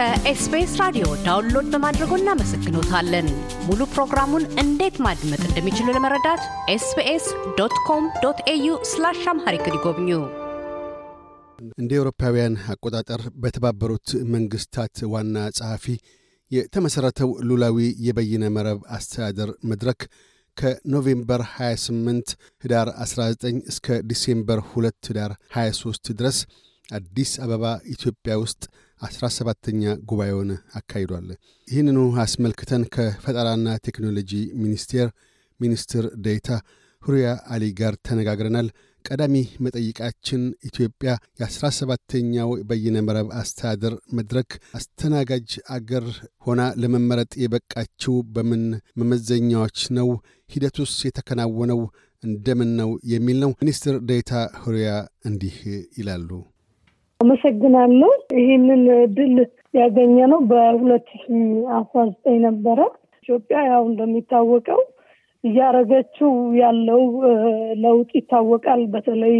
ከ SBS ራዲዮ download በማድረጎ እናመሰግኖታለን። ሙሉ ፕሮግራሙን እንዴት ማድመጥ እንደሚችሉ ለመረዳት SBS dot com dot au slash Amharic ይጎብኙ። እንደ ኤውሮፓውያን አቆጣጠር በተባበሩት መንግስታት ዋና ጸሐፊ የተመሠረተው ሉላዊ የበይነ መረብ አስተዳደር መድረክ ከኖቬምበር 28 ህዳር 19 እስከ ዲሴምበር 2 ህዳር 23 ድረስ አዲስ አበባ ኢትዮጵያ ውስጥ አስራ ሰባተኛ ጉባኤውን አካሂዷል። ይህንኑ አስመልክተን ከፈጠራና ቴክኖሎጂ ሚኒስቴር ሚኒስትር ዴኤታ ሁሪያ አሊ ጋር ተነጋግረናል። ቀዳሚ መጠይቃችን ኢትዮጵያ የአስራ ሰባተኛው በይነ መረብ አስተዳደር መድረክ አስተናጋጅ አገር ሆና ለመመረጥ የበቃችው በምን መመዘኛዎች ነው? ሂደቱስ የተከናወነው እንደምን ነው? የሚል ነው። ሚኒስትር ዴኤታ ሁሪያ እንዲህ ይላሉ። አመሰግናለሁ። ይህንን ድል ያገኘ ነው በሁለት ሺ አስራ ዘጠኝ ነበረ። ኢትዮጵያ ያው እንደሚታወቀው እያደረገችው ያለው ለውጥ ይታወቃል። በተለይ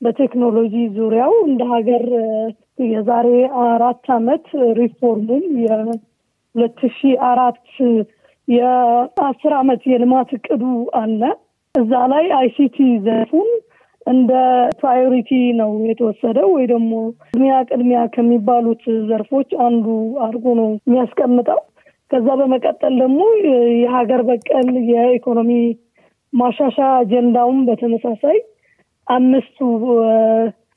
በቴክኖሎጂ ዙሪያው እንደ ሀገር የዛሬ አራት አመት ሪፎርሙን የሁለት ሺ አራት የአስር አመት የልማት እቅዱ አለ። እዛ ላይ ICT ዘርፉን እንደ priority ነው የተወሰደው ወይ ደግሞ ቅድሚያ ቅድሚያ ከሚባሉት ዘርፎች አንዱ አድርጎ ነው የሚያስቀምጠው። ከዛ በመቀጠል ደግሞ የሀገር በቀል የኢኮኖሚ ማሻሻያ አጀንዳውም በተመሳሳይ አምስቱ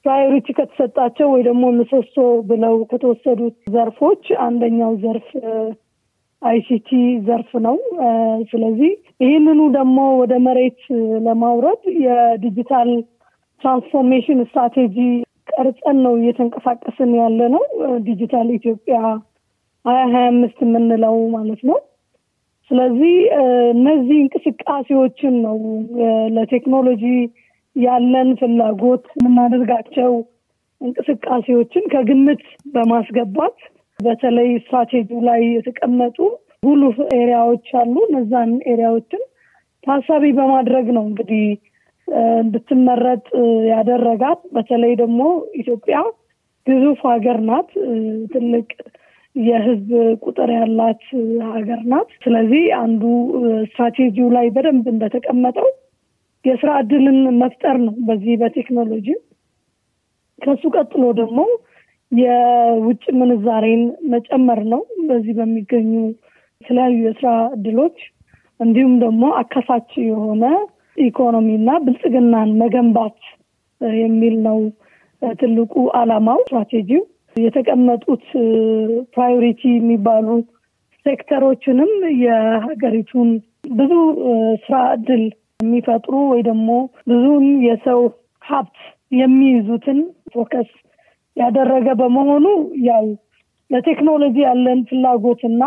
priority ከተሰጣቸው ወይ ደግሞ ምሰሶ ብለው ከተወሰዱት ዘርፎች አንደኛው ዘርፍ ICT ዘርፍ ነው። ስለዚህ ይህንኑ ደግሞ ወደ መሬት ለማውረድ የ digital transformation strategy ቀርጸን ነው እየተንቀሳቀስን ያለ ነው። ዲጂታል ኢትዮጵያ ሀያ ሀያ አምስት የምንለው ማለት ነው። ስለዚህ እነዚህ እንቅስቃሴዎችን ነው ለቴክኖሎጂ ያለን ፍላጎት የምናደርጋቸው እንቅስቃሴዎችን ከግምት በማስገባት በተለይ ስትራቴጂው ላይ የተቀመጡ ጉልህ area ዎች አሉ። እነዛን area ዎችን ታሳቢ በማድረግ ነው እንግዲህ እንድትመረጥ ያደረጋት። በተለይ ደግሞ ኢትዮጵያ ግዙፍ ሀገር ናት። ትልቅ የሕዝብ ቁጥር ያላት ሀገር ናት። ስለዚህ አንዱ ስትራቴጂው ላይ በደንብ እንደተቀመጠው የስራ እድልን መፍጠር ነው በዚህ በቴክኖሎጂ ከሱ ቀጥሎ ደግሞ የውጭ ምንዛሬን መጨመር ነው። በዚህ በሚገኙ የተለያዩ የስራ እድሎች እንዲሁም ደግሞ አካታች የሆነ ኢኮኖሚና ብልጽግናን መገንባት የሚል ነው ትልቁ አላማው ስትራቴጂው። የተቀመጡት priority የሚባሉ ሴክተሮችንም የሀገሪቱን ብዙ ስራ እድል የሚፈጥሩ ወይ ደግሞ ብዙም የሰው ሀብት የሚይዙትን focus ያደረገ በመሆኑ ያው ለቴክኖሎጂ ያለን ፍላጎትና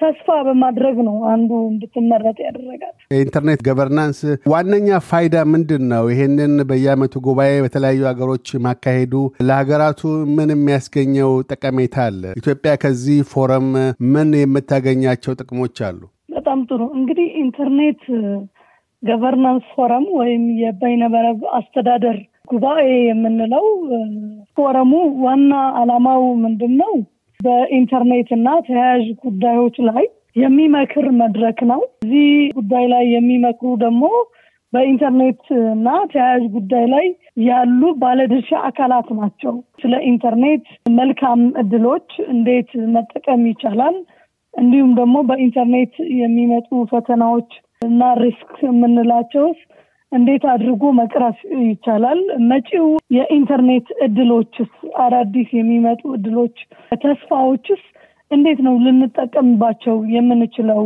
ተስፋ በማድረግ ነው አንዱ እንድትመረጥ ያደረጋት። የ internet governance ዋነኛ ፋይዳ ምንድን ነው? ይሄንን በየአመቱ ጉባኤ በተለያዩ ሀገሮች ማካሄዱ ለሀገራቱ ምን የሚያስገኘው ጠቀሜታ አለ? ኢትዮጵያ ከዚህ ፎረም ምን የምታገኛቸው ጥቅሞች አሉ? በጣም ጥሩ እንግዲህ ኢንተርኔት ገቨርናንስ ፎረም ወይም የበይነመረብ አስተዳደር ጉባኤ የምንለው ፎረሙ ዋና አላማው ምንድን ነው? በኢንተርኔት እና ተያያዥ ጉዳዮች ላይ የሚመክር መድረክ ነው። እዚህ ጉዳይ ላይ የሚመክሩ ደግሞ በኢንተርኔት እና ተያያዥ ጉዳይ ላይ ያሉ ባለድርሻ አካላት ናቸው። ስለ ኢንተርኔት መልካም እድሎች እንዴት መጠቀም ይቻላል፣ እንዲሁም ደግሞ በኢንተርኔት የሚመጡ ፈተናዎች እና risk የምንላቸውስ እንዴት አድርጎ መቅረፍ ይቻላል? መጪው የኢንተርኔት እድሎችስ አዳዲስ የሚመጡ እድሎች ተስፋዎችስ እንዴት ነው ልንጠቀምባቸው የምንችለው?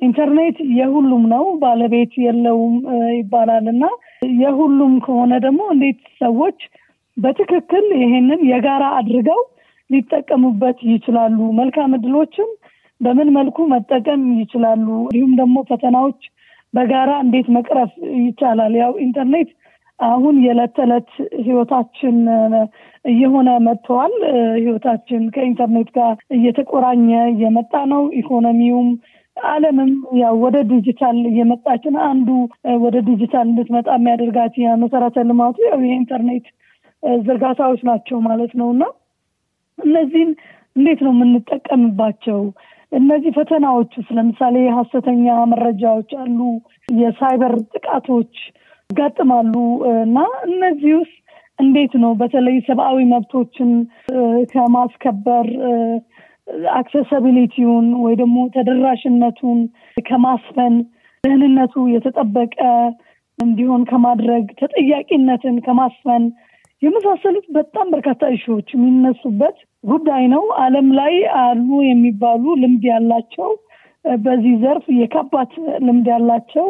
ኢንተርኔት የሁሉም ነው፣ ባለቤት የለውም ይባላል እና የሁሉም ከሆነ ደግሞ እንዴት ሰዎች በትክክል ይሄንን የጋራ አድርገው ሊጠቀሙበት ይችላሉ? መልካም እድሎችን በምን መልኩ መጠቀም ይችላሉ? እንዲሁም ደግሞ ፈተናዎች በጋራ እንዴት መቅረፍ ይቻላል? ያው ኢንተርኔት አሁን የዕለት ተዕለት ህይወታችን እየሆነ መጥተዋል። ህይወታችን ከኢንተርኔት ጋር እየተቆራኘ እየመጣ ነው። ኢኮኖሚውም ዓለምም ያው ወደ ዲጂታል እየመጣችን አንዱ ወደ ዲጂታል እንድትመጣ የሚያደርጋት የመሰረተ ልማቱ ያው የኢንተርኔት ዝርጋታዎች ናቸው ማለት ነው እና እነዚህን እንዴት ነው የምንጠቀምባቸው? እነዚህ ፈተናዎች ውስጥ ለምሳሌ የሀሰተኛ መረጃዎች አሉ፣ የሳይበር ጥቃቶች ያጋጥማሉ እና እነዚህ ውስጥ እንዴት ነው በተለይ ሰብአዊ መብቶችን ከማስከበር አክሴሳቢሊቲውን ወይ ደግሞ ተደራሽነቱን ከማስፈን ደህንነቱ የተጠበቀ እንዲሆን ከማድረግ ተጠያቂነትን ከማስፈን የመሳሰሉት በጣም በርካታ እሾዎች የሚነሱበት ጉዳይ ነው። ዓለም ላይ አሉ የሚባሉ ልምድ ያላቸው በዚህ ዘርፍ የካባት ልምድ ያላቸው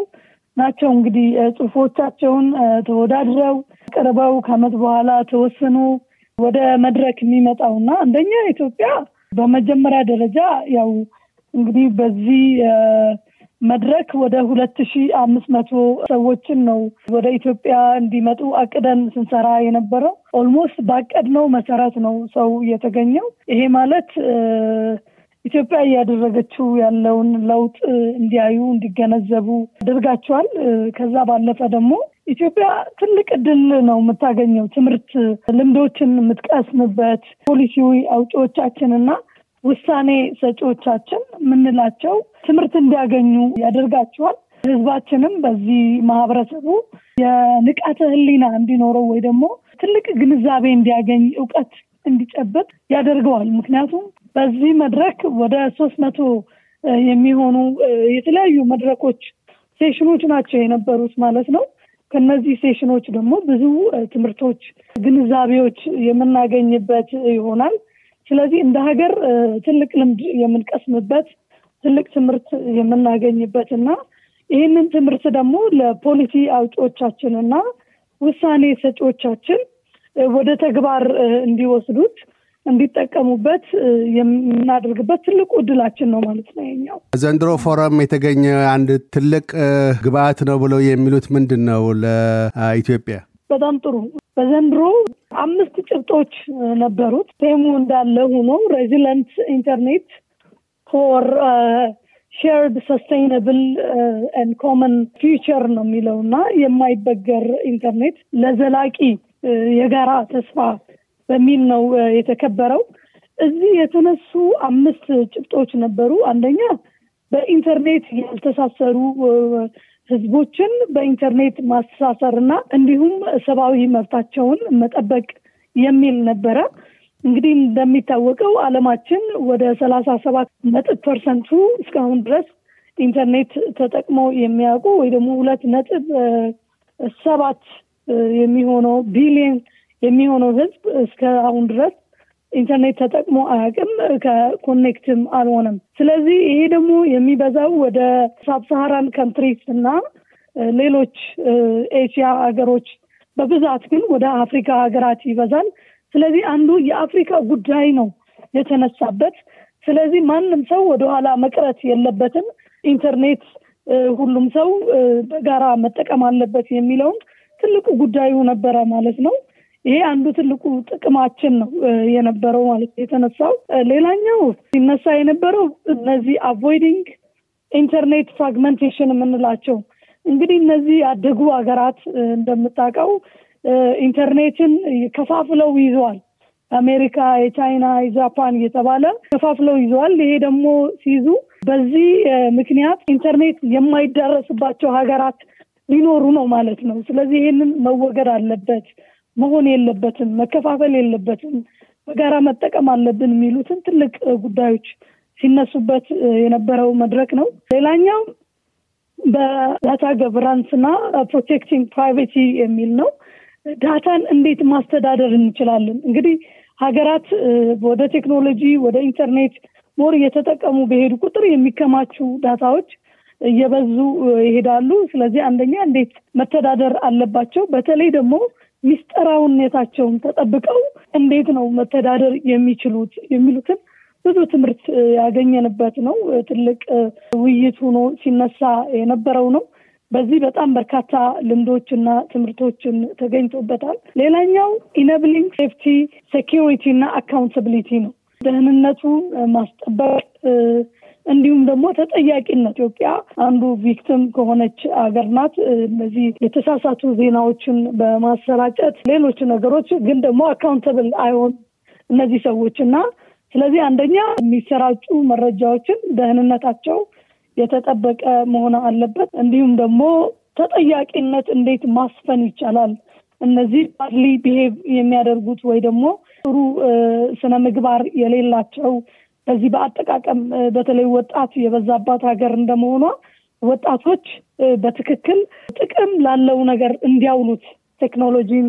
ናቸው። እንግዲህ ጽሁፎቻቸውን ተወዳድረው ቀርበው ከዓመት በኋላ ተወስኖ ወደ መድረክ የሚመጣው እና አንደኛ ኢትዮጵያ በመጀመሪያ ደረጃ ያው እንግዲህ በዚህ መድረክ ወደ ሁለት ሺ አምስት መቶ ሰዎችን ነው ወደ ኢትዮጵያ እንዲመጡ አቅደን ስንሰራ የነበረው። almost ባቀድነው መሰረት ነው ሰው የተገኘው። ይሄ ማለት ኢትዮጵያ እያደረገችው ያለውን ለውጥ እንዲያዩ እንዲገነዘቡ አድርጋቸዋል። ከዛ ባለፈ ደግሞ ኢትዮጵያ ትልቅ እድል ነው የምታገኘው ትምህርት ልምዶችን የምትቀስምበት ፖሊሲ አውጪዎቻችንና ውሳኔ ሰጪዎቻችን የምንላቸው ትምህርት እንዲያገኙ ያደርጋቸዋል። ህዝባችንም በዚህ ማህበረሰቡ የንቃተ ህሊና እንዲኖረው ወይ ደግሞ ትልቅ ግንዛቤ እንዲያገኝ እውቀት እንዲጨብጥ ያደርገዋል። ምክንያቱም በዚህ መድረክ ወደ ሶስት መቶ የሚሆኑ የተለያዩ መድረኮች session ኦች ናቸው የነበሩት ማለት ነው። ከነዚህ session ኦች ደግሞ ብዙ ትምህርቶች፣ ግንዛቤዎች የምናገኝበት ይሆናል። ስለዚህ እንደ ሀገር ትልቅ ልምድ የምንቀስምበት ትልቅ ትምህርት የምናገኝበት እና ይህንን ትምህርት ደግሞ ለፖሊሲ አውጪዎቻችን እና ውሳኔ ሰጪዎቻችን ወደ ተግባር እንዲወስዱት እንዲጠቀሙበት የምናደርግበት ትልቁ እድላችን ነው ማለት ነው። የኛው ዘንድሮ ፎረም የተገኘ አንድ ትልቅ ግብአት ነው ብለው የሚሉት ምንድን ነው ለኢትዮጵያ? በጣም ጥሩ። በዘንድሮ አምስት ጭብጦች ነበሩት። theme ኡ እንዳለ ሆኖ resilient internet for shared sustainable and common future ነው የሚለው እና የማይበገር ኢንተርኔት ለዘላቂ የጋራ ተስፋ በሚል ነው የተከበረው። እዚህ የተነሱ አምስት ጭብጦች ነበሩ። አንደኛ በኢንተርኔት ያልተሳሰሩ ህዝቦችን በኢንተርኔት ማስተሳሰር እና እንዲሁም ሰብአዊ መብታቸውን መጠበቅ የሚል ነበረ። እንግዲህ እንደሚታወቀው አለማችን ወደ ሰላሳ ሰባት ነጥብ ፐርሰንቱ እስካሁን ድረስ ኢንተርኔት ተጠቅሞ የሚያውቁ ወይ ደግሞ ሁለት ነጥብ ሰባት የሚሆነው ቢሊየን የሚሆነው ህዝብ እስከ አሁን ድረስ ኢንተርኔት ተጠቅሞ አያውቅም፣ ከ connect ም አልሆነም። ስለዚህ ይሄ ደግሞ የሚበዛው ወደ Sub-Saharan countries እና ሌሎች ኤሽያ ሀገሮች በብዛት ግን ወደ አፍሪካ ሀገራት ይበዛል። ስለዚህ አንዱ የአፍሪካ ጉዳይ ነው የተነሳበት። ስለዚህ ማንም ሰው ወደኋላ መቅረት የለበትም። ኢንተርኔት ሁሉም ሰው በጋራ መጠቀም አለበት የሚለውን ትልቁ ጉዳዩ ነበረ ማለት ነው። ይሄ አንዱ ትልቁ ጥቅማችን ነው የነበረው ማለት የተነሳው። ሌላኛው ሲነሳ የነበረው እነዚህ avoiding internet fragmentation የምንላቸው እንግዲህ እነዚህ ያደጉ ሀገራት እንደምታውቀው ኢንተርኔትን ከፋፍለው ይዘዋል። አሜሪካ፣ የቻይና፣ የጃፓን እየተባለ ከፋፍለው ይዘዋል። ይሄ ደግሞ ሲይዙ በዚህ ምክንያት ኢንተርኔት የማይዳረስባቸው ሀገራት ሊኖሩ ነው ማለት ነው። ስለዚህ ይህንን መወገድ አለበት መሆን የለበትም፣ መከፋፈል የለበትም፣ በጋራ መጠቀም አለብን የሚሉትን ትልቅ ጉዳዮች ሲነሱበት የነበረው መድረክ ነው። ሌላኛው በ data governance እና protecting privacy የሚል ነው። ዳታን እንዴት ማስተዳደር እንችላለን? እንግዲህ ሀገራት ወደ ቴክኖሎጂ ወደ ኢንተርኔት more እየተጠቀሙ በሄዱ ቁጥር የሚከማቹ ዳታዎች እየበዙ ይሄዳሉ። ስለዚህ አንደኛ እንዴት መተዳደር አለባቸው፣ በተለይ ደግሞ ሚስጥራዊነታቸውን ተጠብቀው እንዴት ነው መተዳደር የሚችሉት የሚሉትን ብዙ ትምህርት ያገኘንበት ነው። ትልቅ ውይይት ሆኖ ሲነሳ የነበረው ነው። በዚህ በጣም በርካታ ልምዶችና ትምህርቶችን ተገኝቶበታል። ሌላኛው enabling safety security እና accountability ነው። ደህንነቱን ማስጠበቅ እንዲሁም ደግሞ ተጠያቂነት ኢትዮጵያ አንዱ victim ከሆነች ሀገር ናት። እነዚህ የተሳሳቱ ዜናዎችን በማሰራጨት ሌሎች ነገሮች ግን ደግሞ accountable አይሆን እነዚህ ሰዎች እና ስለዚህ አንደኛ የሚሰራጩ መረጃዎችን ደህንነታቸው የተጠበቀ መሆን አለበት። እንዲሁም ደግሞ ተጠያቂነት እንዴት ማስፈን ይቻላል? እነዚህ badly behave የሚያደርጉት ወይ ደግሞ ጥሩ ስነ ምግባር የሌላቸው በዚህ በአጠቃቀም በተለይ ወጣት የበዛባት ሀገር እንደመሆኗ ወጣቶች በትክክል ጥቅም ላለው ነገር እንዲያውሉት ቴክኖሎጂን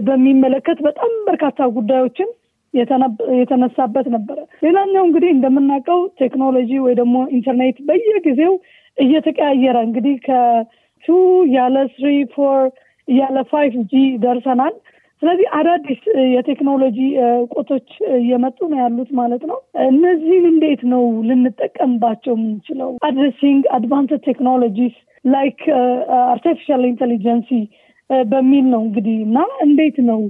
በሚመለከት በጣም በርካታ ጉዳዮችን የተነሳበት ነበረ። ሌላኛው እንግዲህ እንደምናውቀው ቴክኖሎጂ ወይ ደግሞ ኢንተርኔት በየጊዜው እየተቀያየረ እንግዲህ ከ two ያለ three four ያለ five G ደርሰናል። ስለዚህ አዳዲስ የቴክኖሎጂ እውቀቶች እየመጡ ነው ያሉት ማለት ነው። እነዚህን እንዴት ነው ልንጠቀምባቸው የምንችለው? addressing advanced technologies like artificial intelligence በሚል ነው እንግዲህ እና እንዴት ነው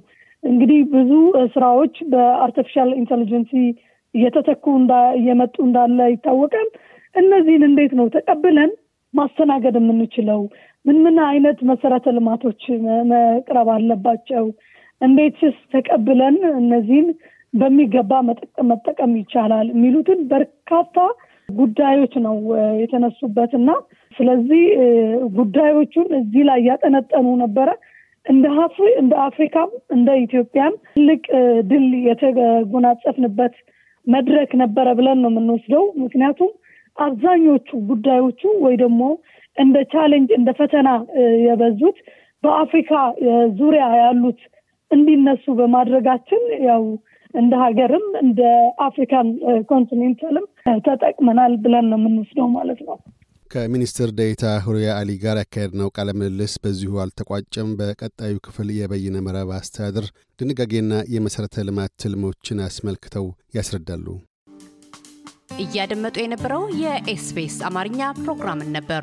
እንግዲህ ብዙ ስራዎች በ artificial intelligence እየተተኩ እየመጡ እንዳለ ይታወቃል። እነዚህን እንዴት ነው ተቀብለን ማስተናገድ የምንችለው? ምን ምን አይነት መሰረተ ልማቶች መቅረብ አለባቸው? እንዴትስ ተቀብለን እነዚህን በሚገባ መጠቀም ይቻላል? የሚሉትን በርካታ ጉዳዮች ነው የተነሱበት እና ስለዚህ ጉዳዮቹን እዚህ ላይ ያጠነጠኑ ነበረ። እንደ እንደ አፍሪካም እንደ ኢትዮጵያም ትልቅ ድል የተጎናጸፍንበት መድረክ ነበረ ብለን ነው የምንወስደው። ምክንያቱም አብዛኞቹ ጉዳዮቹ ወይ ደግሞ እንደ challenge እንደ ፈተና የበዙት በአፍሪካ ዙሪያ ያሉት እንዲነሱ በማድረጋችን ያው እንደ ሀገርም እንደ አፍሪካን continental ም ተጠቅመናል ብለን ነው የምንወስደው ማለት ነው። ከሚኒስትር ዴኤታ ሁሪያ አሊ ጋር ያካሄድነው ቃለ ምልልስ በዚሁ አልተቋጨም። በቀጣዩ ክፍል የበይነ መረብ አስተዳደር ድንጋጌና የመሠረተ ልማት ትልሞችን አስመልክተው ያስረዳሉ። እያደመጡ የነበረው የኤስቢኤስ አማርኛ ፕሮግራምን ነበር።